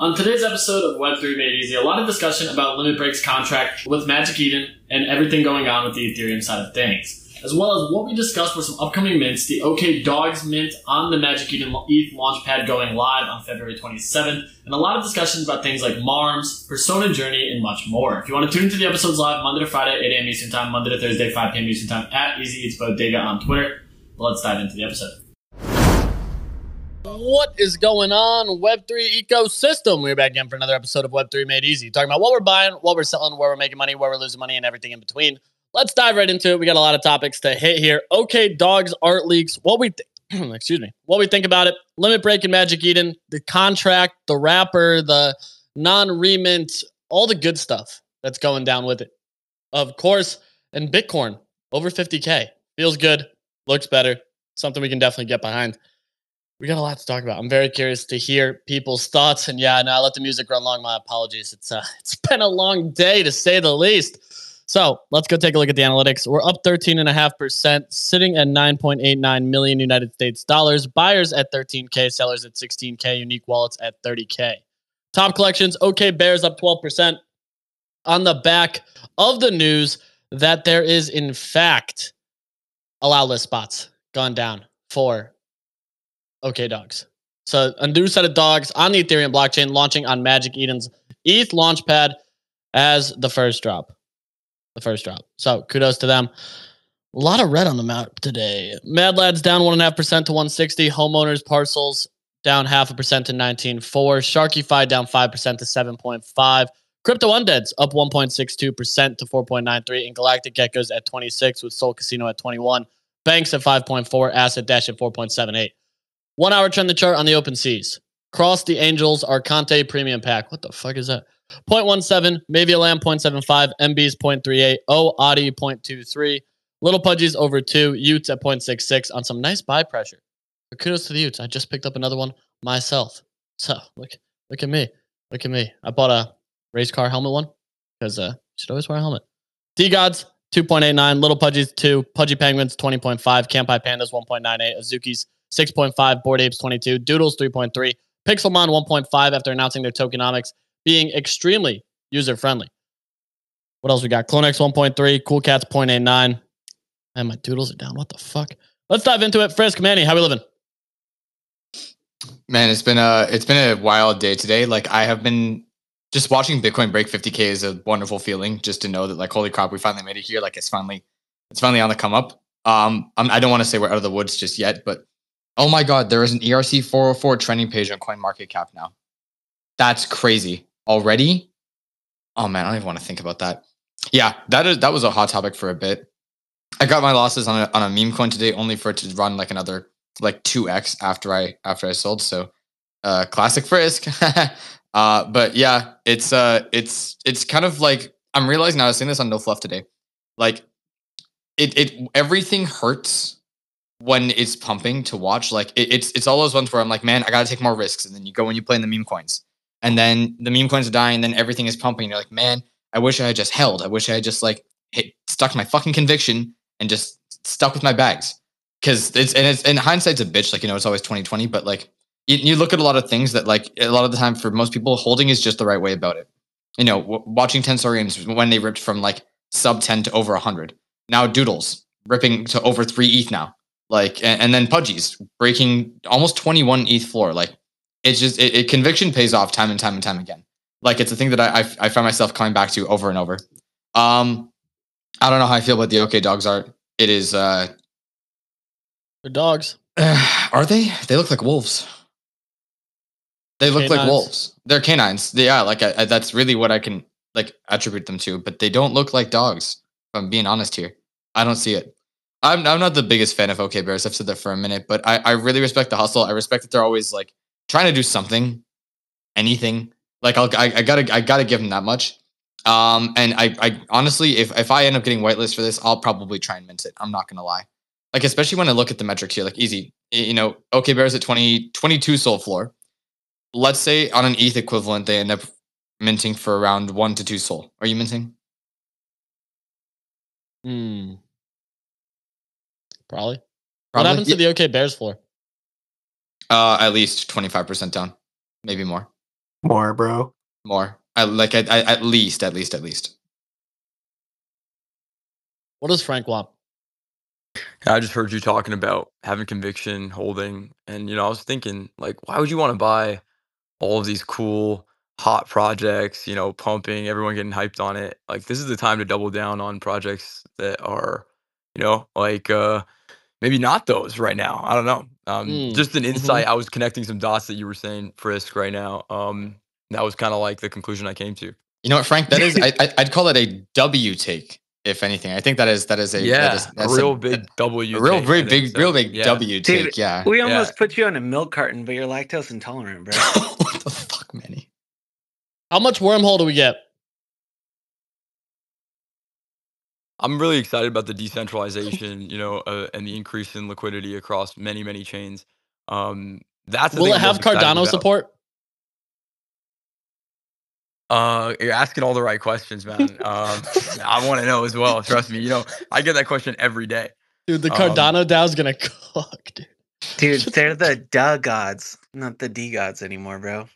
On today's episode of Web3 Made Easy, a lot of discussion about Limit Break's contract with Magic Eden and everything going on with the Ethereum side of things. As well as what we discussed were some upcoming mints, the OK Dogs mint on the Magic Eden ETH launchpad going live on February 27th, and a lot of discussions about things like MARMS, Persona Journey, and much more. If you want to tune into the episodes live Monday to Friday, 8 a.m. Eastern Time, Monday to Thursday, 5 p.m. Eastern Time at Easy Eats Bodega on Twitter. Let's dive into the episode. What is going on, Web3 ecosystem? We're back again for another episode of Web3 Made Easy, talking about what we're buying, what we're selling, where we're making money, where we're losing money, and everything in between. Let's dive right into it. We got a lot of topics to hit here. Okay, dogs, art leaks. What we th- excuse me, what we think about it. Limit break and Magic Eden, the contract, the wrapper, the non-remint, all the good stuff that's going down with it. Of course, and Bitcoin over 50k feels good, looks better, something we can definitely get behind we got a lot to talk about. I'm very curious to hear people's thoughts. And yeah, now I let the music run long. My apologies. It's uh, it's been a long day to say the least. So let's go take a look at the analytics. We're up 13.5%, sitting at 9.89 million United States dollars. Buyers at 13K, sellers at 16K, unique wallets at 30K. Top collections, OK Bears up 12% on the back of the news that there is, in fact, allow list spots gone down for OK Dogs. So a new set of dogs on the Ethereum blockchain launching on Magic Eden's ETH launchpad as the first drop. The first drop. So kudos to them. A lot of red on the map today. Mad Lads down one and a half percent to 160. Homeowners parcels down half a percent to 19.4. Sharkify down five percent to 7.5. Crypto Undeads up 1.62% to 4.93. And Galactic Geckos at 26 with Soul Casino at 21. Banks at 5.4. Asset Dash at 4.78. One hour trend the chart on the open seas. Cross the Angels Arcante Premium Pack. What the fuck is that? 0.17, maybe a lamb 0.75, MB's 0.38, O Audi 0.23, Little Pudgies over 2, Utes at 0.66 on some nice buy pressure. But kudos to the Utes. I just picked up another one myself. So look look at me. Look at me. I bought a race car helmet one because uh, you should always wear a helmet. DeGods 2.89, Little Pudgies 2, Pudgy Penguins 20.5, Kanpai Pandas 1.98, Azuki's 6.5, Bored Apes 22, Doodles 3.3, Pixelmon 1.5 after announcing their tokenomics being extremely user friendly. What else we got? CloneX 1.3, Cool Cats 0.89. And my doodles are down. What the fuck? Let's dive into it. Frisk, Manny, how we living? Man, it's been a it's been a wild day today. Like I have been just watching Bitcoin break 50k is a wonderful feeling. Just to know that like holy crap, we finally made it here. Like it's finally it's finally on the come up. Um, I'm, I do not want to say we're out of the woods just yet, but Oh my god, there is an ERC 404 trending page on CoinMarketCap now. That's crazy. Already? Oh man, I don't even want to think about that. Yeah, that is that was a hot topic for a bit. I got my losses on a on a meme coin today, only for it to run like another like two x after I after I sold. So, uh, classic Frisk. uh, but yeah, it's uh, it's it's kind of like I'm realizing. I was saying this on No Fluff today. Like, it it everything hurts when it's pumping to watch. Like it, it's it's all those ones where I'm like, man, I gotta take more risks. And then you go and you play in the meme coins. And then the meme coins are dying, and then everything is pumping. And You're like, man, I wish I had just held. I wish I had just like hit, stuck my fucking conviction and just stuck with my bags. Cause it's and it's and hindsight's a bitch, like you know, it's always 2020, but like you, you look at a lot of things that like a lot of the time for most people, holding is just the right way about it. You know, w- watching Tensorians when they ripped from like sub 10 to over 100. Now Doodles ripping to over three ETH now like and, and then Pudgies breaking almost 21 ETH floor. Like it's just it, it, conviction pays off time and time and time again. Like it's a thing that I, I I find myself coming back to over and over. Um, I don't know how I feel about the OK Dogs art. It is uh, they're dogs. are they? They look like wolves. They look canines. like wolves. They're canines. Yeah, like I, I, that's really what I can like attribute them to. But they don't look like dogs. If I'm being honest here, I don't see it. I'm I'm not the biggest fan of OK Bears. I've said that for a minute, but I, I really respect the hustle. I respect that they're always like trying to do something, anything. Like I'll, I, I gotta I gotta give them that much. Um, and I I honestly, if if I end up getting whitelist for this, I'll probably try and mint it. I'm not gonna lie. Like especially when I look at the metrics here, like easy, you know, OK Bears at 20 22 sol floor. Let's say on an ETH equivalent, they end up minting for around one to two sol. Are you minting? Hmm. Probably. Probably. What happens yeah. to the OK Bears floor? Uh, at least twenty five percent down, maybe more. More, bro. More. I like at, at at least, at least, at least. What does Frank want? I just heard you talking about having conviction, holding, and you know, I was thinking, like, why would you want to buy all of these cool, hot projects? You know, pumping, everyone getting hyped on it. Like, this is the time to double down on projects that are, you know, like uh maybe not those right now. I don't know. Um, Mm, just an insight. I was connecting some dots that you were saying, Frisk, right now. Um, that was kind of like the conclusion I came to. You know what, Frank? That is, I, I, I'd call it a W take, if anything. I think that is that is a that yeah, is, a that's real big a, W. a real take, very big, so. real big Yeah. W Dude, take. Yeah. We Yeah. almost put you on a milk carton, but you're lactose intolerant, bro. what the fuck, Manny? How much wormhole do we get? I'm really excited about the decentralization, you know, uh, and the increase in liquidity across many, many chains. Um, that's Will it I'm have Cardano support? Uh, you're asking all the right questions, man. Um, I want to know as well. Trust me. You know, I get that question every day. Dude, the Um, Cardano DAO's gonna cook, dude. Dude, they're the duh gods, not the D gods anymore, bro.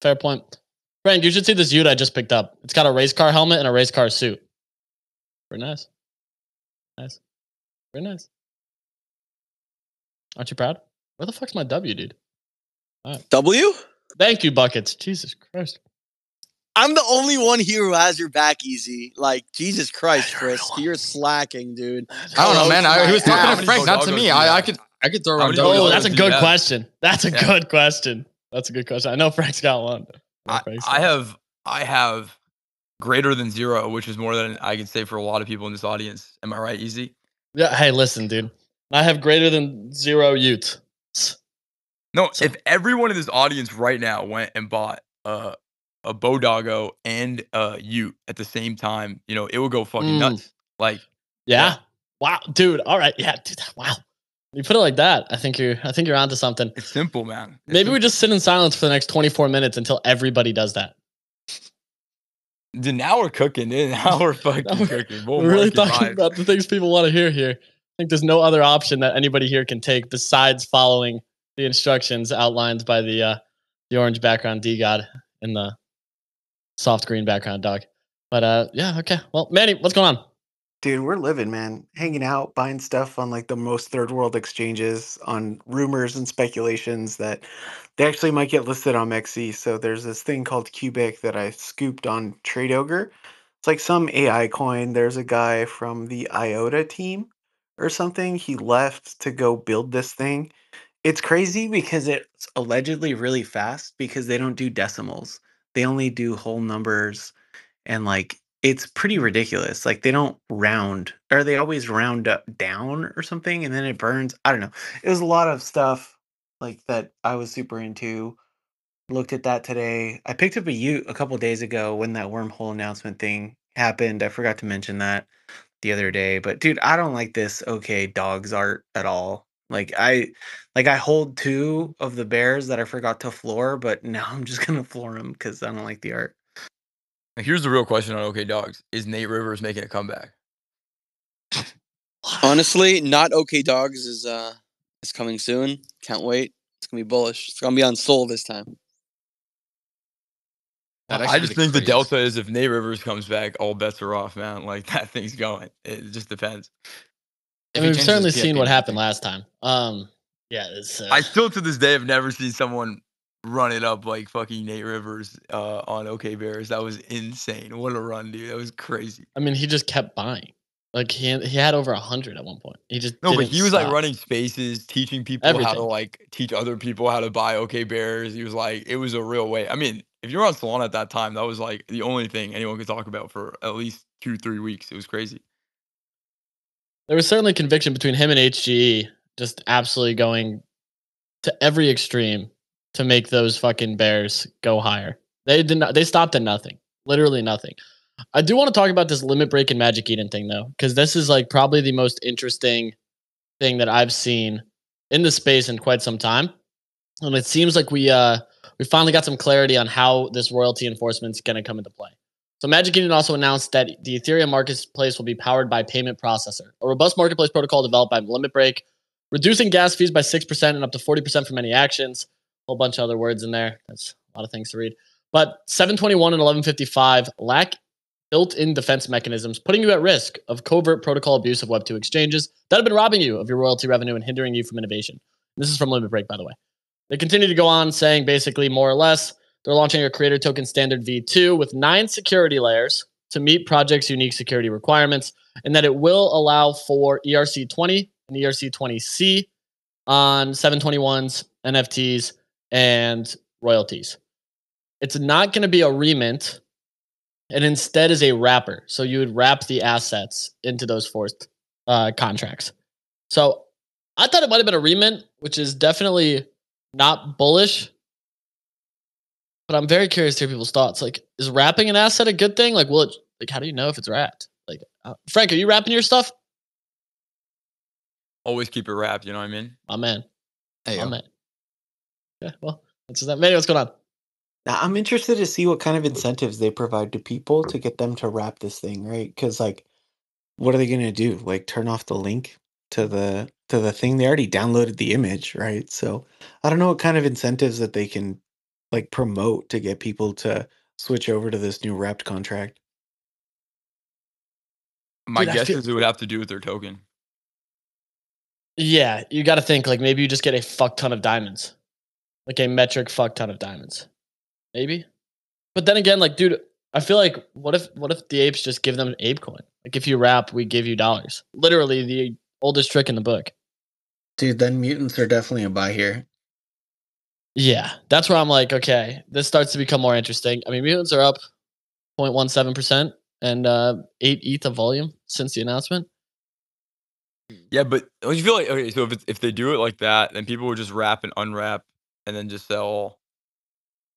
Fair point. Frank, you should see this ute I just picked up. It's got a race car helmet and a race car suit. Very nice. Nice. Very nice. Aren't you proud? Where the fuck's my W, dude? W? Thank you, Buckets. Jesus Christ. I'm the only one here who has your back easy. Like, Jesus Christ, I don't Frisk. know. You're slacking, dude. I don't know, man. I, he was talking ass. to Frank, not to me. Bodoggos do you I, I could I could throw How around. many W. Oh, that's a good question. That's a Yeah. good question. That's a good question. I know Frank's got one. I I, Frank's I got one. have, I have greater than zero, which is more than I can say for a lot of people in this audience. Am I right? Easy. Yeah, hey, listen, dude. I have greater than zero utes. No, So- if everyone in this audience right now went and bought uh, a Bodoggo and a Ute at the same time, you know, it would go fucking Mm. nuts. Like, Yeah. Wow, dude. All right. Yeah, dude. Wow. You put it like that. I think you're. I think you're onto something. it's simple, man. It's Maybe we just sit in silence for the next 24 minutes until everybody does that. Dude, now we're cooking. Dude. Now we're fucking Now we're- cooking. Bull We're really talking about the things people want to hear here. I think there's no other option that anybody here can take besides following the instructions outlined by the uh, the orange background DeGod and the soft green background dog. But uh, yeah, okay. Well, Manny, what's going on? Dude, we're living, man. Hanging out, buying stuff on like the most third world exchanges on rumors and speculations that they actually might get listed on MEXC. So there's this thing called Qubic that I scooped on Trade Ogre. It's like some AI coin. There's a guy from the IOTA team or something. He left to go build this thing. It's crazy because it's allegedly really fast because they don't do decimals. They only do whole numbers and like it's pretty ridiculous. Like they don't round, or they always round up down or something, and then it burns. I don't know. It was a lot of stuff like that I was super into. Looked at that today. I picked up a Ute a couple days ago when that wormhole announcement thing happened. I forgot to mention that the other day. But dude, I don't like this okay dogs art at all. Like I like I hold two of the bears that I forgot to floor, but now I'm just gonna floor them because I don't like the art. Here's the real question on OK Dogs: Is Nate Rivers making a comeback? Honestly, not okay dogs is uh is coming soon. Can't wait. It's gonna be bullish. It's gonna be on Sol this time. I just be think the delta is if Nate Rivers comes back, all bets are off, man. Like that thing's going. It just depends. I mean, we've certainly seen what happened last time. Um, yeah, it's, uh, I still to this day have never seen someone run it up like fucking Nate Rivers uh, on OK Bears. That was insane. What a run, dude. That was crazy. I mean, he just kept buying. Like he had, he had over a hundred at one point. He just No, but he was like running spaces, teaching people how to like teach other people how to buy OK Bears. He was like, it was a real way. I mean, if you were on Solana at that time, that was like the only thing anyone could talk about for at least two, three weeks. It was crazy. There was certainly conviction between him and HGE, just absolutely going to every extreme to make those fucking Bears go higher. They did not. They stopped at nothing. Literally nothing. I do want to talk about this limit break and Magic Eden thing though, because this is like probably the most interesting thing that I've seen in the space in quite some time, and it seems like we uh we finally got some clarity on how this royalty enforcement is going to come into play. So Magic Eden also announced that the Ethereum marketplace will be powered by Payment Processor, a robust marketplace protocol developed by Limit Break, reducing gas fees by 6% and up to 40% for many actions. Whole bunch of other words in there. That's a lot of things to read. But 721 and 1155 lack built-in defense mechanisms, putting you at risk of covert protocol abuse of Web2 exchanges that have been robbing you of your royalty revenue and hindering you from innovation. This is from Limit Break, by the way. They continue to go on saying basically more or less they're launching a creator token standard v2 with nine security layers to meet projects' unique security requirements, and that it will allow for ERC20 and ERC20C on 721s, NFTs, and royalties. It's not going to be a remint, and instead is a wrapper. So you would wrap the assets into those forced uh, contracts. So I thought it might have been a remint, which is definitely not bullish. But I'm very curious to hear people's thoughts. Like, is wrapping an asset a good thing? Like, will it? Like, how do you know if it's wrapped? Like, uh, Frank, are you wrapping your stuff? Always keep it wrapped. You know what I mean? My man, Hey, my yo. man. Yeah, well, that's just that. Manny, what's going on? Now, I'm interested to see what kind of incentives they provide to people to get them to wrap this thing, right? Because like, what are they going to do? Like, turn off the link to the to the thing? They already downloaded the image, right? So I don't know what kind of incentives that they can like promote to get people to switch over to this new wrapped contract. My Dude, I guess feel- is it would have to do with their token. Yeah, you got to think like maybe you just get a fuck ton of diamonds, like a metric fuck ton of diamonds, maybe. But then again, like, dude, I feel like what if what if the apes just give them an ape coin? Like, if you wrap, we give you dollars. Literally, the oldest trick in the book. Dude, then mutants are definitely a buy here. Yeah, that's where I'm like, okay, this starts to become more interesting. I mean, mutants are up 0.17 percent and uh, eight ETH of volume since the announcement. Yeah, but don't you feel like okay? So if it's, if they do it like that, then people would just wrap and unwrap and then just sell.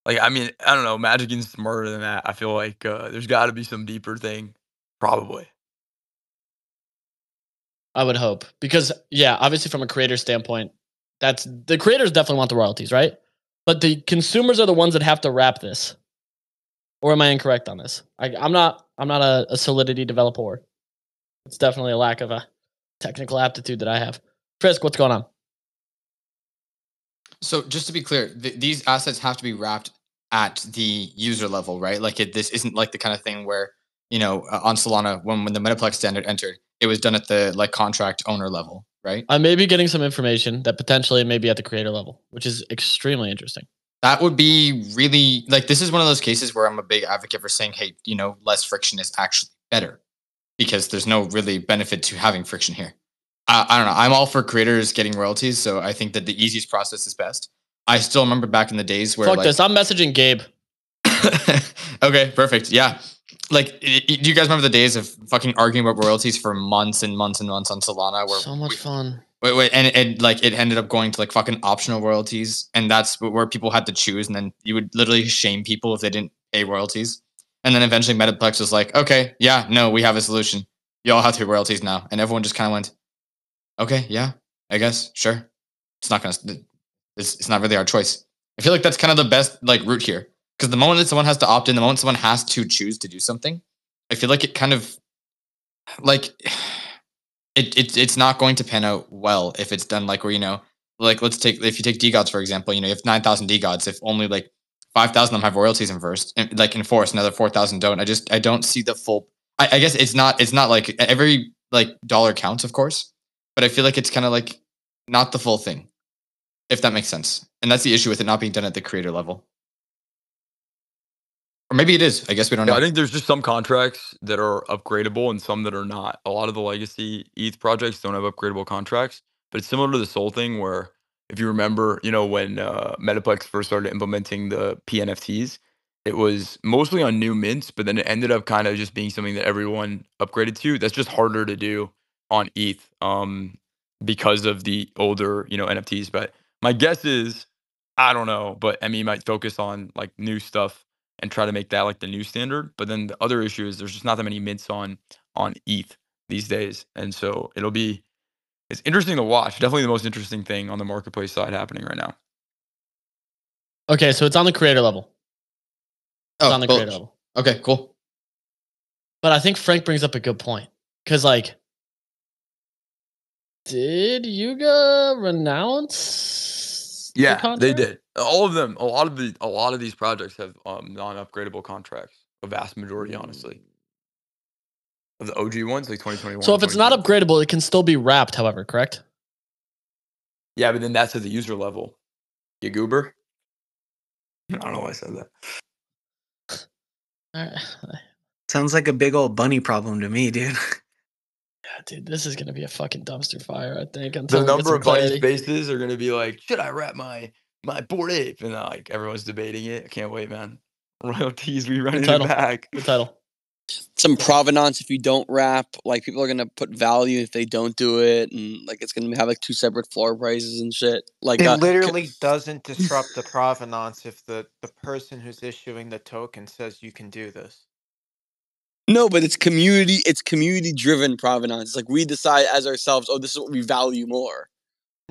Like I mean, I don't know. Magic is smarter than that. I feel like uh, there's got to be some deeper thing, probably. I would hope because yeah, obviously from a creator standpoint, that's the creators definitely want the royalties, right? But the consumers are the ones that have to wrap this. Or am I incorrect on this? I, I'm not. I'm not a, a Solidity developer. It's definitely a lack of a technical aptitude that I have. Frisk, what's going on? So just to be clear, th- these assets have to be wrapped at the user level, right? Like it, this isn't like the kind of thing where you know uh, on Solana when when the Metaplex standard entered, it was done at the like contract owner level, right? I may be getting some information that potentially may be at the creator level, which is extremely interesting. That would be really like this is one of those cases where I'm a big advocate for saying, hey, you know, less friction is actually better because there's no really benefit to having friction here. Uh, I don't know. I'm all for creators getting royalties, so I think that the easiest process is best. I still remember back in the days where Fuck like, this. I'm messaging Gabe. okay, perfect. Yeah. Like, i- i- do you guys remember the days of fucking arguing about royalties for months and months and months on Solana? Where So much we- fun. Wait, wait, and it like it ended up going to like fucking optional royalties, and that's where people had to choose, and then you would literally shame people if they didn't pay royalties, and then eventually Metaplex was like, okay, yeah, no, we have a solution. You all have to pay royalties now, and everyone just kind of went, okay, yeah, I guess, sure. It's not gonna, it's, it's not really our choice. I feel like that's kind of the best like route here, because the moment that someone has to opt in, the moment someone has to choose to do something, I feel like it kind of like it, it it's not going to pan out well if it's done like where you know like let's take if you take DeGods for example you know you have 9000 DeGods if only like 5000 of them have royalties enforced and, like enforced another 4000 don't I just I don't see the full I, I guess it's not it's not like every like dollar counts of course but I feel like it's kind of like not the full thing if that makes sense and that's the issue with it not being done at the creator level or maybe it is I guess we don't Yeah, know I think there's just some contracts that are upgradable and some that are not. A lot of the legacy ETH projects don't have upgradable contracts, but it's similar to the Sol thing where if you remember, you know, when uh, Metaplex first started implementing the PNFTs, it was mostly on new mints, but then it ended up kind of just being something that everyone upgraded to. That's just harder to do on ETH um, because of the older, you know, NFTs. But my guess is, I don't know, but ME might focus on like new stuff and try to make that like the new standard. But then the other issue is there's just not that many mints on on ETH these days, and so it'll be it's interesting to watch. Definitely the most interesting thing on the marketplace side happening right now. Okay, so it's on the creator level. It's oh on the cool. creator level. okay cool But I think Frank brings up a good point. Because, like, did Yuga renounce lost. their Yeah, they did. All of them. A lot of the a lot of these projects have um, non-upgradable contracts. A vast majority, honestly, of the OG ones, like 2021. So if it's not upgradable, it can still be wrapped. However, correct? yeah, but then that's at the user level. You goober. I don't know why I said that. All right. Sounds like a big old bunny problem to me, dude. Yeah, dude, this is gonna be a fucking dumpster fire. I think The until we get number of bunny clarity. spaces are gonna be like, should I wrap my my Bored Ape? And uh, like everyone's debating it. I can't wait, man. Royalties rerunning title. it back. The title. Some provenance if you don't wrap. Like people are gonna put value if they don't do it, and like it's gonna have like two separate floor prices and shit. Like It uh, c- literally doesn't disrupt the provenance if the, the person who's issuing the token says you can do this. No, but it's community. It's community driven provenance. It's like we decide as ourselves. Oh, this is what we value more.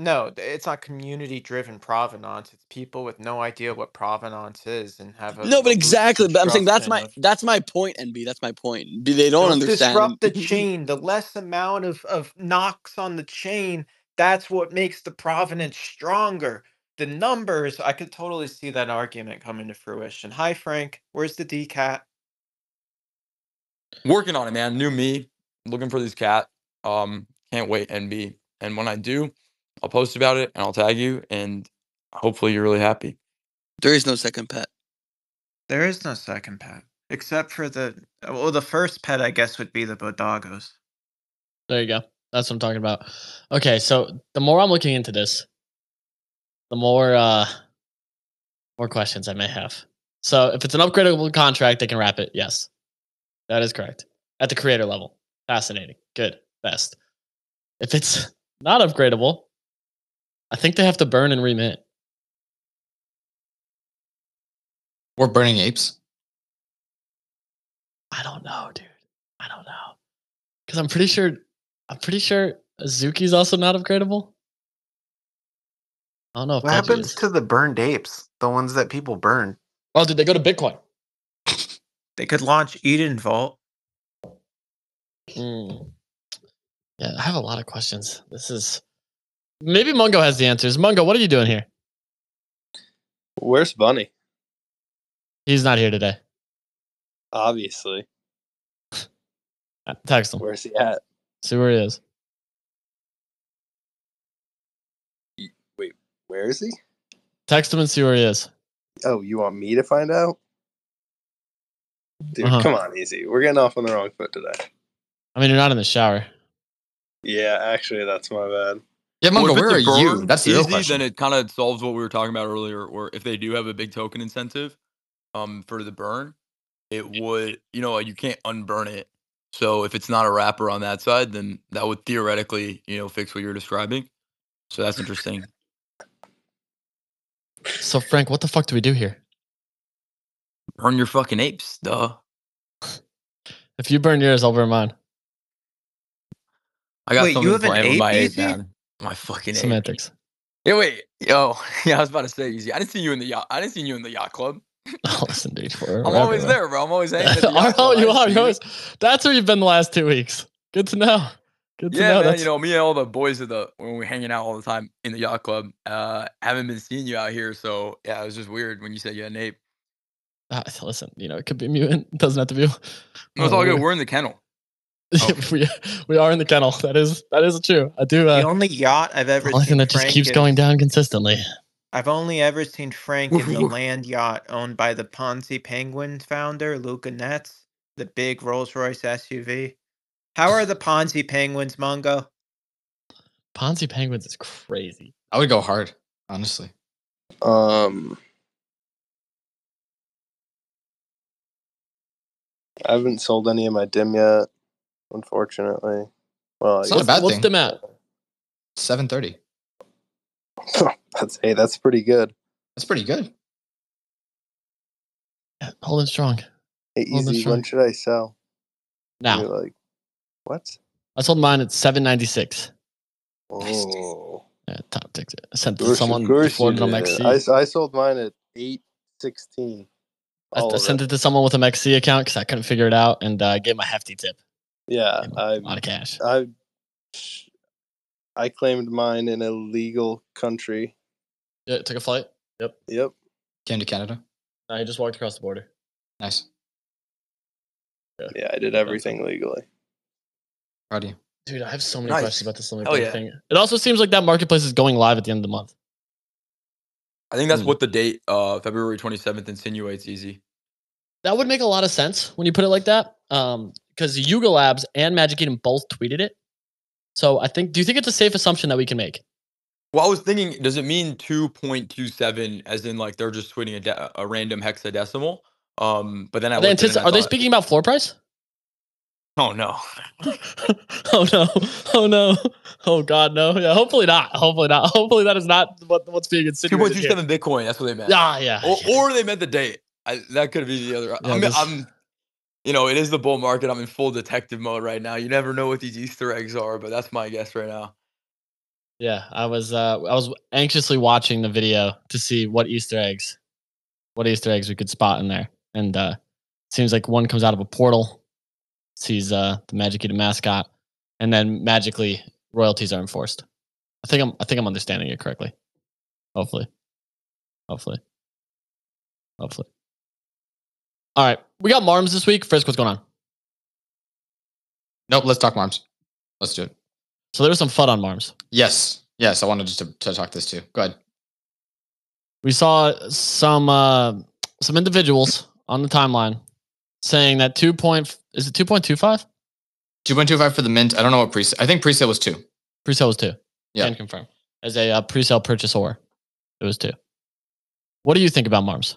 No, it's not community driven provenance. It's people with no idea what provenance is and have a No, but exactly. But I'm saying that's my of- that's my point. NB. That's my point. They don't, understand. disrupt the chain. The less amount of, of knocks on the chain, that's what makes the provenance stronger. The numbers, I could totally see that argument coming to fruition. Hi, Frank. Where's the DCAT? Working on it, man. New me. Looking for this cat. Um, can't wait, NB. And when I do, I'll post about it and I'll tag you, and hopefully you're really happy. There is no second pet. There is no second pet. Except for the well, the first pet I guess would be the Bodoggos. There you go. That's what I'm talking about. Okay, so the more I'm looking into this, the more uh more questions I may have. So if it's an upgradable contract, they can wrap it. Yes. That is correct. At the creator level. Fascinating. Good. Best. If it's not upgradable, I think they have to burn and remit. We're burning apes. I don't know, dude. I don't know. Cause I'm pretty sure I'm pretty sure Azuki's also not upgradable. I don't know if What Pudgy happens is. to the burned apes? The ones that people burn? Oh, did they go to Bitcoin? They could launch Eden Vault. Mm. Yeah, I have a lot of questions. This is maybe Mungo has the answers. Mungo, what are you doing here? Where's Bunny? He's not here today. Obviously. Text him. Where's he at? See where he is. Wait, where is he? Text him and see where he is. Oh, you want me to find out? Dude, Uh-huh. come on, easy. We're getting off on the wrong foot today. I mean, you're not in the shower. Yeah, actually, that's my bad. Yeah, Well, Mungo, if it's where a are you? That's the real easy, question. Then it kind of solves what we were talking about earlier, where if they do have a big token incentive, um, for the burn, it would, you know, you can't unburn it. So if it's not a wrapper on that side, then that would theoretically, you know, fix what you're describing. So that's interesting. So Frank, what the fuck do we do here? Burn your fucking apes, duh. If you burn yours, I'll burn mine. I got Wait, you something have an planned with my ape, ape, man. My fucking ape. Semantics. Yeah, wait, yo, yeah, I was about to say, easy. I didn't see you in the yacht. I didn't see you in the yacht club. Oh, listen, dude. We're, I'm we're always everywhere. there, bro. I'm always hanging. At the oh, club. You are. You're always, that's where you've been the last two weeks. Good to know. Good to Yeah, know. man. That's, You know, me and all the boys at the when we're hanging out all the time in the yacht club. Uh, haven't been seeing you out here, so yeah, it was just weird when you said you had an ape. Ah, listen, you know, it could be mutant. It doesn't have to be. No, it's all good. we're- We're in the kennel. Oh. we we are in the kennel. That is that is true. I do. the Uh, only yacht I've ever only seen thing that just Frank keeps is- going down consistently. I've only ever seen Frank in the land yacht owned by the Ponzi Penguins founder, Luca Netz, the big Rolls Royce SUV. How are the Ponzi Penguins, Mungo? Ponzi Penguins is crazy. I would go hard, honestly. Um, I haven't sold any of my DYM yet, unfortunately. Well, I It's not a What's, bad what's thing. the map? Seven thirty. that's hey, that's pretty good. That's pretty good. Yeah, Holding strong. Hey, Well, that's easy. When should I sell? Now You're like, what? I sold mine at seven ninety six. Oh, Yeah, top ticket. I sent it to someone before you it on did. XC. I, s- I sold mine at eight sixteen. I, I sent it to someone with a XC account because I couldn't figure it out, and uh, I gave him a hefty tip. Yeah, Gave him a I lot of cash. I I claimed mine in a legal country Yeah, took a flight. Yep. Yep. Came to Canada. No, he just walked across the border. Nice. Yeah, I did everything legally. Proud of you. Dude, I have so many Nice. questions about this limit Hell yeah. thing. It also seems like that marketplace is going live at the end of the month. I think that's Hmm. what the date, uh, February 27th, insinuates. Easy. That would make a lot of sense when you put it like that. Um, because Yuga Labs and Magic Eden both tweeted it. So I think, do you think it's a safe assumption that we can make? Well, I was thinking, does it mean 2.27 as in like they're just tweeting a, de- a random hexadecimal? Um, but then I Are they, looked at it antici- are they speaking about floor price? Oh no. oh no! Oh no! Oh god, no! Yeah, hopefully not. Hopefully not. Hopefully that is not what, what's being insinuated. here. 2.27 Bitcoin. That's what they meant. Yeah, yeah. Or, or they meant the date. I, that could be the other. Yeah, I mean, this- I'm, you know, it is the bull market. I'm in full detective mode right now. You never know what these Easter eggs are, but that's my guess right now. Yeah, I was uh I was anxiously watching the video to see what Easter eggs what Easter eggs we could spot in there. And uh seems like one comes out of a portal, sees uh the Magic Eden mascot, and then magically royalties are enforced. I think I'm I think I'm understanding it correctly. Hopefully. Hopefully. Hopefully. All right. We got Marms this week. Frisk, what's going on? Nope. Let's talk Marms. Let's do it. So there was some FUD on Marms. Yes. Yes. I wanted to, to talk this too. Go ahead. we saw some uh, some individuals on the timeline saying that two point is it two point two five 2.25 for the mint. I don't know what pre I think pre-sale was two. pre-sale was two. Yeah. can confirm as a uh, pre-sale purchase or it was two. What do you think about Marms?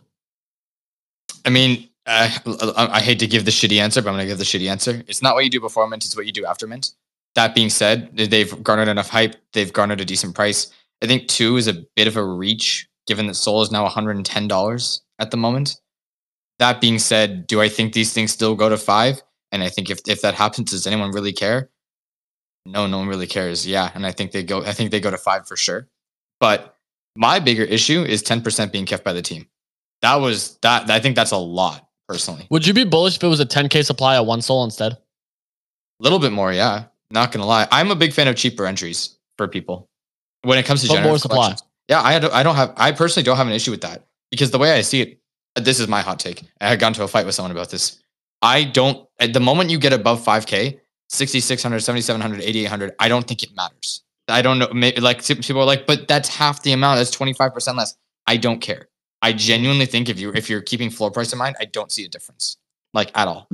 I mean, uh, I, I hate to give the shitty answer, but I'm going to give the shitty answer. It's not what you do before mint, it's what you do after mint. That being said, they've garnered enough hype. They've garnered a decent price. I think two is a bit of a reach, given that Sol is now $110 at the moment. That being said, do I think these things still go to five? And I think if, if that happens, does anyone really care? No, no one really cares. Yeah. And I think they go, I think they go to five for sure. But my bigger issue is 10% being kept by the team. That was that. I think that's a lot personally. Would you be bullish if it was a 10k supply at one sol instead? A little bit more, yeah. Not gonna lie, I'm a big fan of cheaper entries for people when it comes to more supply. Yeah, I had, I don't have I personally don't have an issue with that because the way I see it, this is my hot take. I had gone to a fight with someone about this. I don't at the moment you get above 5k, 6600, 7700, 8800, I don't think it matters. I don't know maybe like people are like, but that's half the amount. That's 25% less. I don't care. I genuinely think if you if you're keeping floor price in mind, I don't see a difference. Like at all.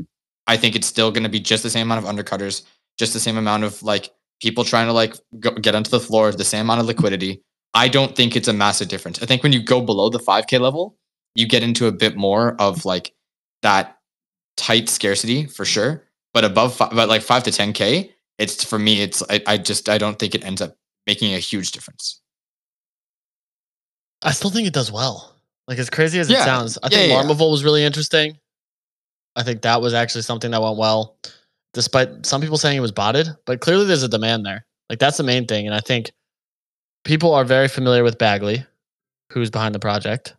I think it's still going to be just the same amount of undercutters, just the same amount of like people trying to like go, get onto the floor, the same amount of liquidity. I don't think it's a massive difference. I think when you go below the 5k level, you get into a bit more of like that tight scarcity for mm-hmm. sure. But above, fi- but like five to 10k, it's for me. It's I, I just I don't think it ends up making a huge difference. I still think it does well. Like as crazy as it sounds, I Yeah, think yeah, yeah. Marmaville was really interesting. I think that was actually something that went well, despite some people saying it was botted. But clearly, there's a demand there. Like that's the main thing, and I think people are very familiar with Bagley, who's behind the project.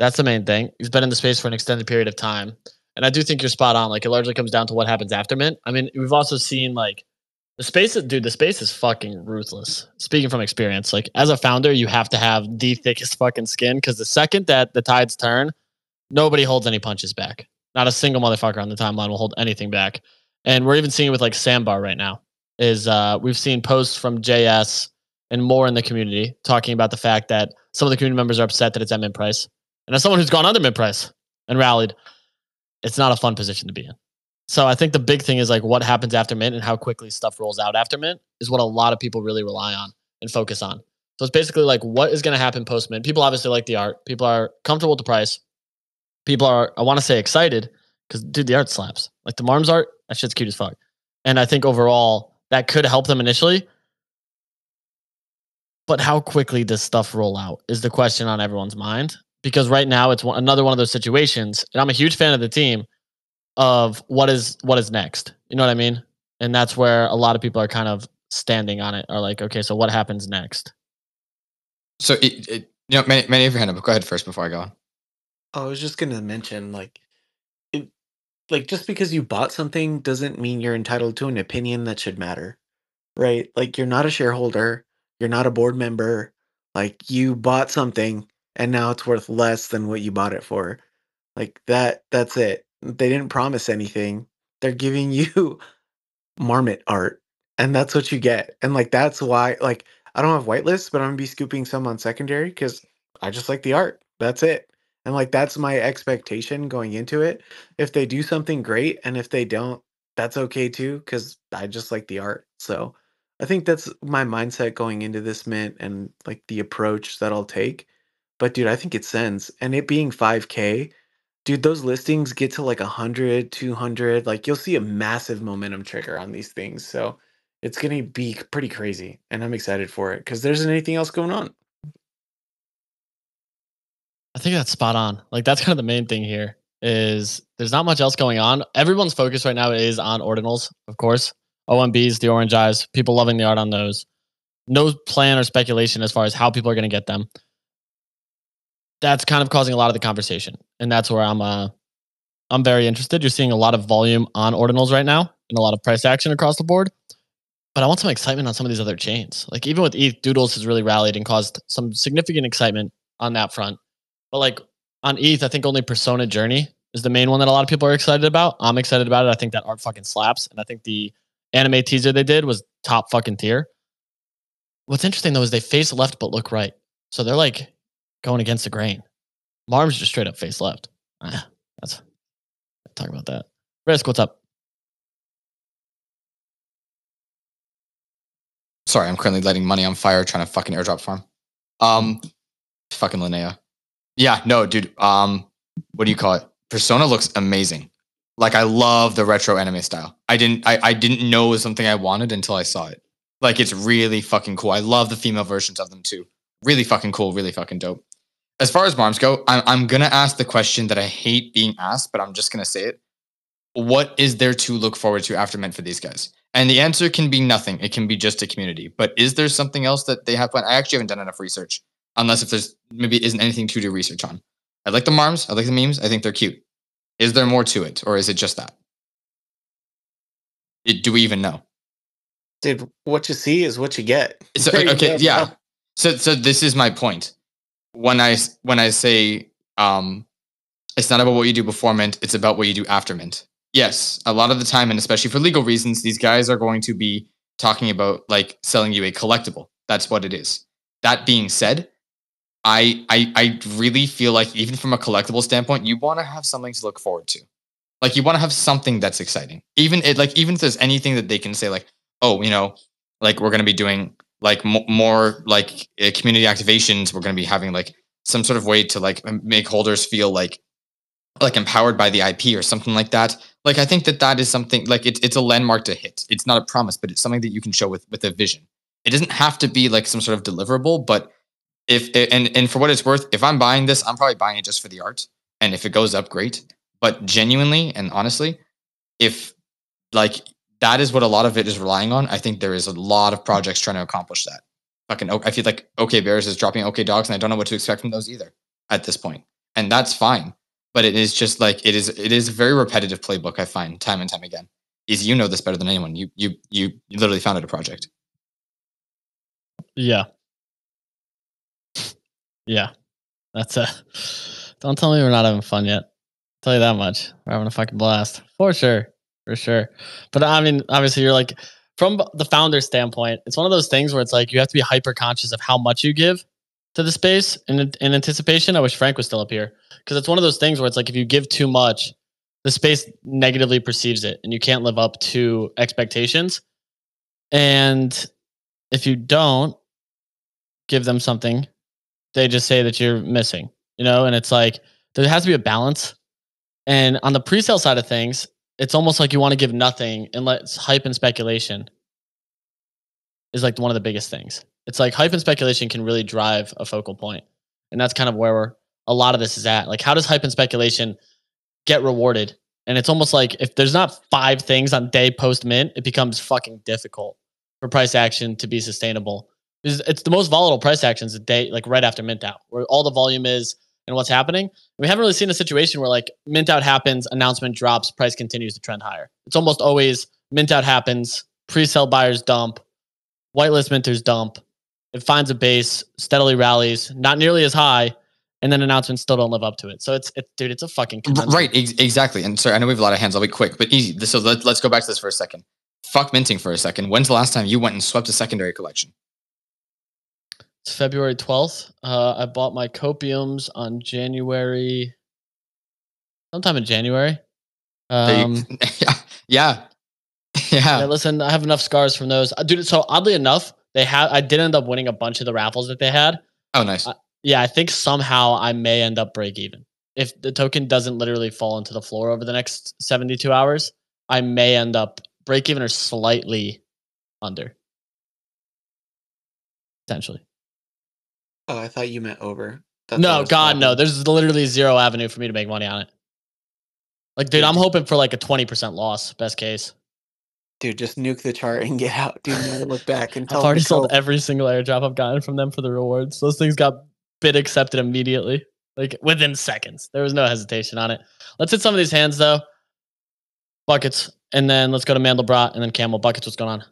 That's the main thing. He's been in the space for an extended period of time, and I do think you're spot on. Like it largely comes down to what happens after mint. I mean, we've also seen like the space, dude. The space is fucking ruthless. Speaking from experience, like as a founder, you have to have the thickest fucking skin because the second that the tides turn, nobody holds any punches back. Not a single motherfucker on the timeline will hold anything back. And we're even seeing it with like Sandbar right now. Is uh, we've seen posts from JS and more in the community talking about the fact that some of the community members are upset that it's mint price. And as someone who's gone under mint price and rallied, it's not a fun position to be in. So I think the big thing is like what happens after mint and how quickly stuff rolls out after mint is what a lot of people really rely on and focus on. So it's basically like what is going to happen post mint. People obviously like the art. People are comfortable with the price. People are I want to say excited because dude, the art slaps. Like the Marms art, that shit's cute as fuck. And I think overall that could help them initially. But how quickly does stuff roll out is the question on everyone's mind. Because right now it's one, another one of those situations, and I'm a huge fan of the team of what is what is next. You know what I mean? And that's where a lot of people are kind of standing on it. Are like, okay, so what happens next? So it, it you know, many, many of your hand up. but Go ahead first before I go on. Oh, I was just gonna mention, like, it, like just because you bought something doesn't mean you're entitled to an opinion that should matter, right? Like, you're not a shareholder, you're not a board member. Like you bought something and now it's worth less than what you bought it for. Like that that's it. They didn't promise anything. They're giving you marmot art and that's what you get. And like that's why like I don't have whitelists, but I'm gonna be scooping some on secondary because I just like the art. That's it. And like that's my expectation going into it. If they do something great and if they don't, that's okay too, because I just like the art. So I think that's my mindset going into this mint and like the approach that I'll take. But dude, I think it sends. And it being 5K, dude, those listings get to like 100, 200. Like you'll see a massive momentum trigger on these things. So it's going to be pretty crazy. And I'm excited for it because there isn't anything else going on. I think that's spot on. Like that's kind of the main thing here is there's not much else going on. Everyone's focus right now is on ordinals, of course. OMBs, the orange eyes, people loving the art on those. No plan or speculation as far as how people are going to get them. That's kind of causing a lot of the conversation, and that's where I'm. Uh, I'm very interested. You're seeing a lot of volume on ordinals right now, and a lot of price action across the board. But I want some excitement on some of these other chains. Like even with ETH, Doodles has really rallied and caused some significant excitement on that front. But like on ETH, I think only Persona Journey is the main one that a lot of people are excited about. I'm excited about it. I think that art fucking slaps, and I think the anime teaser they did was top fucking tier. What's interesting though is they face left but look right, so they're like going against the grain. Marm's just straight up face left. Ah, that's talk about that. Risk, what's up? Sorry, I'm currently lighting money on fire trying to fucking airdrop farm. Um, fucking Linea. Yeah, no, dude. Um, what do you call it? Persona looks amazing. Like I love the retro anime style. I didn't I, I didn't know it was something I wanted until I saw it. Like it's really fucking cool. I love the female versions of them too. Really fucking cool, really fucking dope. As far as Marms go, I'm I'm gonna ask the question that I hate being asked, but I'm just gonna say it. What is there to look forward to after Mint for these guys? And the answer can be nothing. It can be just a community. But is there something else that they have planned? I actually haven't done enough research, unless if there's maybe isn't anything to do research on. I like the marms. I like the memes. I think they're cute. Is there more to it, or is it just that? It, do we even know? Dude, what you see is what you get. So, you okay, go, yeah. bro. So, so this is my point. When I when I say um, it's not about what you do before mint, it's about what you do after mint. Yes, a lot of the time, and especially for legal reasons, these guys are going to be talking about like selling you a collectible. That's what it is. That being said, I I I really feel like even from a collectible standpoint, you want to have something to look forward to. Like you want to have something that's exciting. Even it like even if there's anything that they can say like, oh, you know, like we're going to be doing like mo- more like uh, community activations. We're going to be having like some sort of way to like make holders feel like like empowered by the IP or something like that. Like I think that that is something like it's it's a landmark to hit. It's not a promise, but it's something that you can show with with a vision. It doesn't have to be like some sort of deliverable, but if and and for what it's worth, if I'm buying this, I'm probably buying it just for the art. And if it goes up, great. But genuinely and honestly, if like that is what a lot of it is relying on, I think there is a lot of projects trying to accomplish that. Fucking, I feel like OK Bears is dropping OK Dogs, and I don't know what to expect from those either at this point, and that's fine. But it is just like it is. It is a very repetitive playbook. I find time and time again. Is you know this better than anyone. You you you, literally founded a project. Yeah. Yeah. That's a. Don't tell me we're not having fun yet. tell you that much. We're having a fucking blast. For sure. For sure. But I mean, obviously, you're like, from the founder standpoint, it's one of those things where it's like you have to be hyper conscious of how much you give to the space in, in anticipation. I wish Frank was still up here because it's one of those things where it's like if you give too much, the space negatively perceives it and you can't live up to expectations. And if you don't give them something, they just say that you're missing, you know? And it's like there has to be a balance. And on the pre sale side of things, it's almost like you want to give nothing and let hype and speculation is like one of the biggest things. It's like hype and speculation can really drive a focal point. And that's kind of where we're, a lot of this is at. Like, how does hype and speculation get rewarded? And it's almost like if there's not five things on day post mint, it becomes fucking difficult for price action to be sustainable. It's, it's the most volatile price actions a day, like right after mint out, where all the volume is and what's happening. We haven't really seen a situation where like mint out happens, announcement drops, price continues to trend higher. It's almost always mint out happens, pre-sale buyers dump, whitelist minters dump, It finds a base, steadily rallies, not nearly as high, and then announcements still don't live up to it. So it's, it, dude, it's a fucking conundrum. Right, ex- exactly. And sorry, I know we have a lot of hands. I'll be quick, but easy. So let, let's go back to this for a second. Fuck minting for a second. When's the last time you went and swept a secondary collection? It's February 12th. Uh, I bought my copiums on January, sometime in January. Um, yeah, yeah, yeah, yeah. listen, I have enough scars from those. Uh, Dude, so oddly enough, they had I did end up winning a bunch of the raffles that they had. Oh, nice. Uh, Yeah, I think somehow I may end up break even. If the token doesn't literally fall into the floor over the next 72 hours, I may end up break even or slightly under. Potentially. Oh, I thought you meant over. That's no, was God, no. There's literally zero avenue for me to make money on it. Like, dude, I'm hoping for like a 20% loss, best case. Dude, just nuke the chart and get out. Dude, never look back and tell me. I've already sold every single airdrop I've gotten from them for the rewards. Those things got bid accepted immediately, like within seconds. There was no hesitation on it. Let's hit some of these hands though. Buckets, and then let's go to Mandelbrot and then Camel. Buckets, what's going on?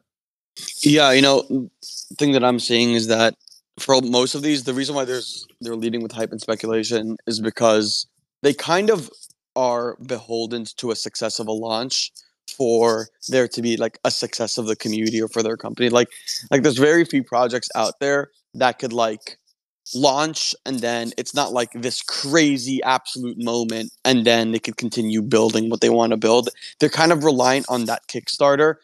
Yeah, you know, thing that I'm seeing is that for most of these, the reason why there's they're leading with hype and speculation is because they kind of are beholden to a success of a launch for there to be like a success of the community or for their company. Like like there's very few projects out there that could like launch and then it's not like this crazy absolute moment and then they could continue building what they want to build. They're kind of reliant on that Kickstarter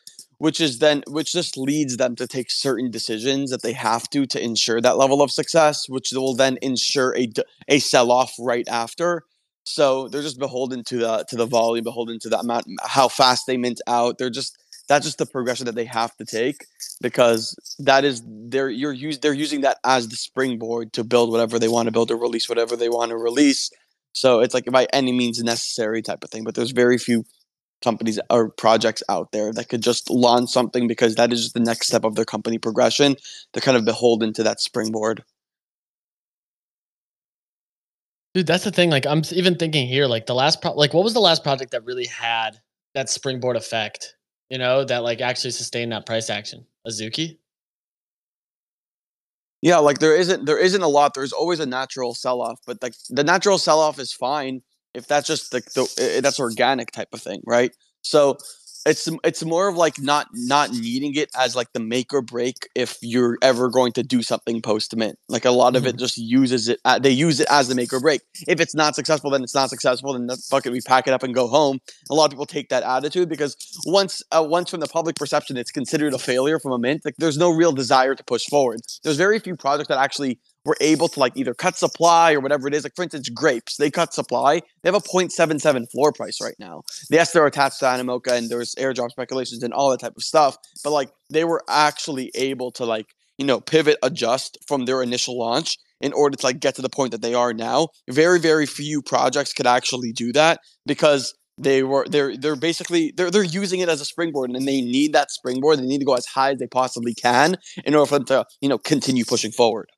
which is then which just leads them to take certain decisions that they have to to ensure that level of success which will then ensure a a sell off right after. So they're just beholden to the to the volume beholden to the amount how fast they mint out. They're just that's just the progression that they have to take because that is they're you're use, they're using that as the springboard to build whatever they want to build or release whatever they want to release. So it's like by any means necessary type of thing but there's very few companies or projects out there that could just launch something because that is just the next step of their company progression. They're kind of beholden to that springboard. Dude, that's the thing. Like, I'm even thinking here, like the last, pro- like, what was the last project that really had that springboard effect? You know, that like actually sustained that price action. Azuki. Yeah, like there isn't there isn't a lot. There's always a natural sell off, but like the natural sell off is fine if that's just like the, i- that's organic type of thing, right? So it's it's more of like not not needing it as like the make or break if you're ever going to do something post mint. Like a lot of it just uses it. uh, They use it as the make or break. If it's not successful, then it's not successful. Then the- fuck it, we pack it up and go home. A lot of people take that attitude because once uh, once from the public perception, it's considered a failure from a mint. Like there's no real desire to push forward. There's very few projects that actually were able to like either cut supply or whatever it is. Like for instance, grapes, they cut supply. They have a 0.77 floor price right now. Yes, they're attached to Animoca and there's airdrop speculations and all that type of stuff. But like they were actually able to like, you know, pivot, adjust from their initial launch in order to like get to the point that they are now. Very, very few projects could actually do that because they were they're they're basically they're they're using it as a springboard and they need that springboard. They need to go as high as they possibly can in order for them to, you know, continue pushing forward.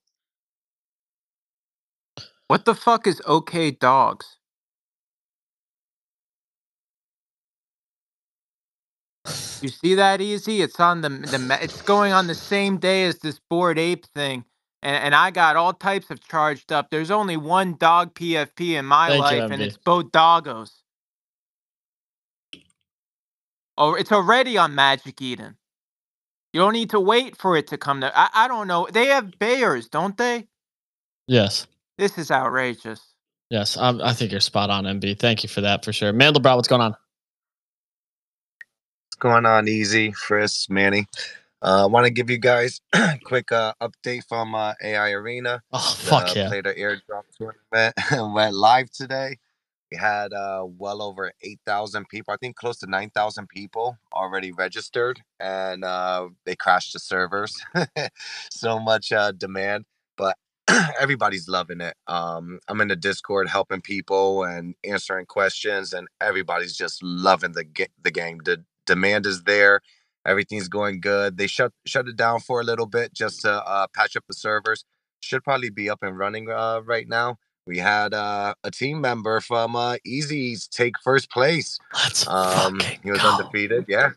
What the fuck is okay dogs? You see that easy? It's on the the it's going on the same day as this Bored Ape thing. And, and I got all types of charged up. There's only one dog PFP in my Thank you, life, and it's Bodoggos. Oh, it's already on Magic Eden. You don't need to wait for it to come to. I, I don't know. They have bears, don't they? Yes. This is outrageous. Yes. I'm, I think you're spot on, MB. Thank you for that for sure. Mandelbrot, what's going on? What's going on, Easy, Frisk, Manny? I uh, want to give you guys a quick uh, update from uh, AI Arena. Oh, fuck the yeah. Played an airdrop tournament and went live today. We had uh, well over 8,000 people, I think close to 9,000 people already registered, and uh, they crashed the servers. so much uh, demand, but everybody's loving it. Um, I'm in the Discord helping people and answering questions, and everybody's just loving the ga- the game. The demand is there. Everything's going good. They shut shut it down for a little bit just to uh, patch up the servers. Should probably be up and running uh, right now. We had uh, a team member from uh, Easy's take first place. Let's Um, fucking he was go. undefeated. Yeah,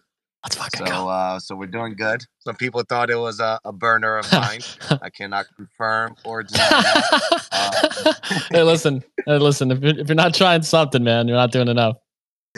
Let's fucking So, go. uh, so we're doing good. Some people thought it was a, a burner of mine. I cannot confirm or deny that. Uh, hey, listen. Hey, listen. If you're, if you're not trying something, man, you're not doing enough.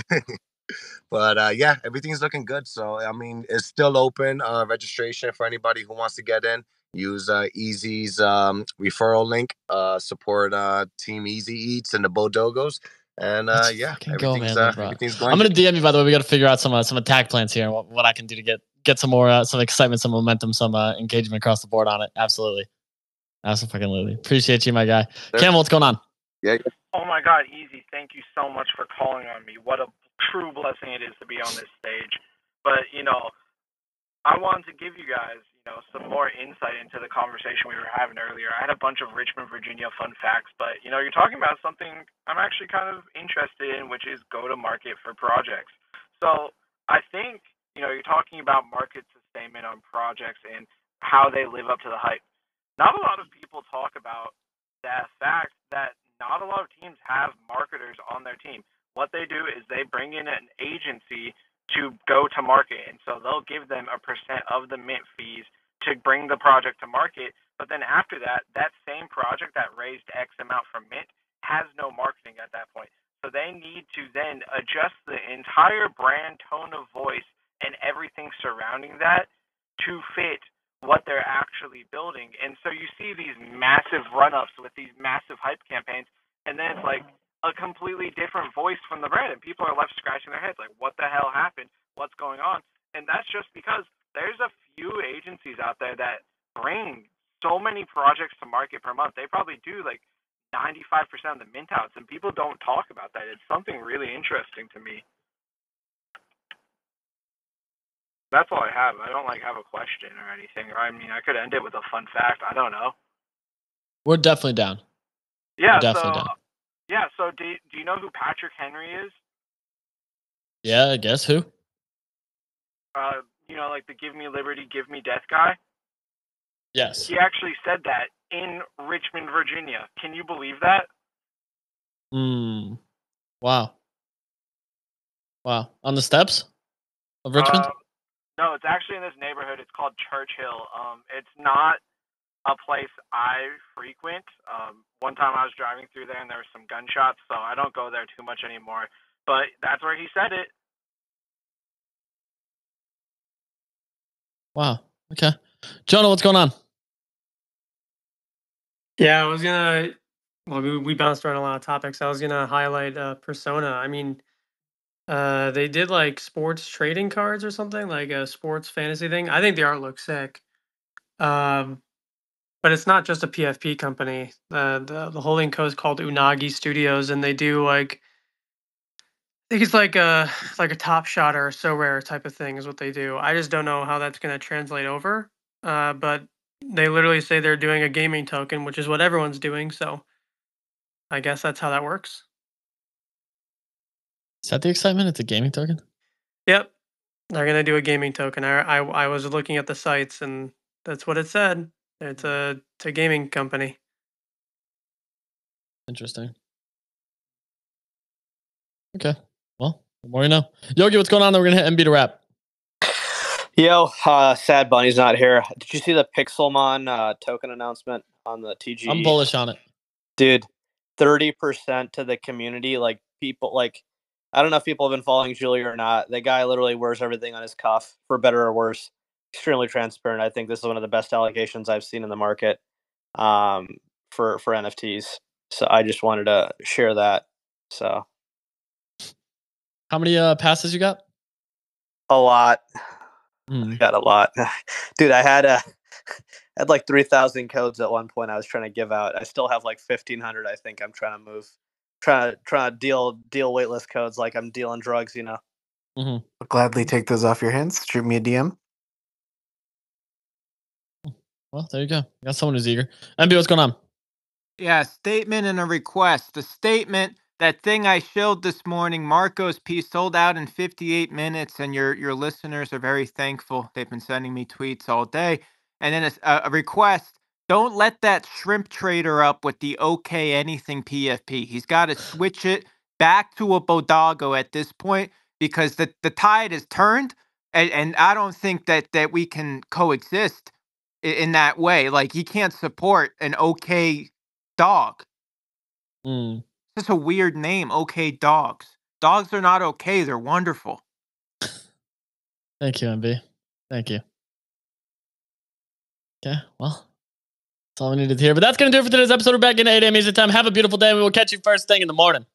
but uh, yeah, everything's looking good. So I mean, it's still open uh, registration for anybody who wants to get in. Use uh, Easy's um, referral link. Uh, support uh, Team Easy Eats and the Bodoggos. And uh, Let's yeah, fucking go, man, uh, everything's going. I'm gonna. DM you by the way. We got to figure out some uh, some attack plans here and what, what I can do to get get some more uh, some excitement, some momentum, some uh, engagement across the board on it. Absolutely, absolutely. Appreciate you, my guy. Sure. Cam, what's going on? Yeah, Oh my God, easy. Thank you so much for calling on me. What a true blessing it is to be on this stage. But, you know, I wanted to give you guys, you know, some more insight into the conversation we were having earlier. I had a bunch of Richmond, Virginia fun facts, but, you know, you're talking about something I'm actually kind of interested in, which is go to market for projects. So I think, you know, you're talking about market sustainment on projects and how they live up to the hype. Not a lot of people talk about that fact that not a lot of teams have marketers on their team. What they do is they bring in an agency to go to market, and so they'll give them a percent of the mint fees to bring the project to market. But then after that, that same project that raised X amount from mint has no marketing at that point. So they need to then adjust the entire brand tone of voice and everything surrounding that to fit what they're actually building. And so you see these massive run ups with these massive hype campaigns, and then it's like a completely different voice from the brand, and people are left scratching their heads like, what the hell happened? What's going on? And that's just because there's a few agencies out there that bring so many projects to market per month. They probably do like 95% of the mint outs, and people don't talk about that. It's something really interesting to me. That's all I have. I don't like have a question or anything. I mean, I could end it with a fun fact. I don't know. We're definitely down. Yeah. definitely so down. Yeah. So do do you know who Patrick Henry is? Yeah, I guess who? Uh, you know, like the "Give Me Liberty, Give Me Death" guy. Yes. He actually said that in Richmond, Virginia. Can you believe that? Hmm. Wow. Wow. On the steps of Richmond. Uh, no, it's actually in this neighborhood. It's called Church Hill. Um, it's not a place I frequent. Um, one time I was driving through there and there were some gunshots, so I don't go there too much anymore. But that's where he said it. wow. Okay. Jonah, what's going on? Yeah, I was gonna. Well, we, we bounced around a lot of topics. I was gonna highlight uh, Persona. I mean, uh, they did like sports trading cards or something, like a sports fantasy thing. I think the art looks sick. Um, but it's not just a PFP company. Uh, the the holding co is called Unagi Studios, and they do like. I think it's like a like a top shot or Sorare type of thing is what they do. I just don't know how that's going to translate over. Uh, but they literally say they're doing a gaming token, which is what everyone's doing. So I guess that's how that works. Is that the excitement? It's a gaming token? Yep, they're gonna do a gaming token. I I, I was looking at the sites, and that's what it said. It's a it's a gaming company. Interesting. Okay. Well, the more you know. Yogi, what's going on? Then we're gonna hit MB to wrap. Yo, uh, Sad Bunny's not here. Did you see the Pixelmon uh, token announcement on the TG? I'm bullish on it. Dude, 30% to the community. Like, people, like, I don't know if people have been following Giulio or not. The guy literally wears everything on his cuff, for better or worse. Extremely transparent. I think this is one of the best allocations I've seen in the market um, for, for NFTs. So I just wanted to share that. So How many uh, passes you got? a lot. Hmm. got a lot dude i had a had like 3000 codes at one point i was trying to give out i still have like 1500 i think i'm trying to move trying to trying to deal deal waitlist codes like i'm dealing drugs you know Mm-hmm. I'll gladly take those off your hands. Shoot me a DM. Well, there you go. You got someone who's eager. MB, what's going on? Yeah, statement and a request. The statement, that thing I showed this morning, Marco's piece sold out in 58 minutes, and your your listeners are very thankful. They've been sending me tweets all day. And then a, a request. Don't let that shrimp trader up with the okay anything PFP. He's got to switch it back to a Bodoggo at this point because the, the tide has turned, and, and I don't think that that we can coexist in that way. Like he can't support an okay dog. Mm. It's a weird name. Okay, dogs. Dogs are not okay. They're wonderful. Thank you, MB. Thank you. Okay, well, that's all we needed to hear. But that's going to do it for today's episode. We're back in 8 a.m. Eastern time. Have a beautiful day. We will catch you first thing in the morning.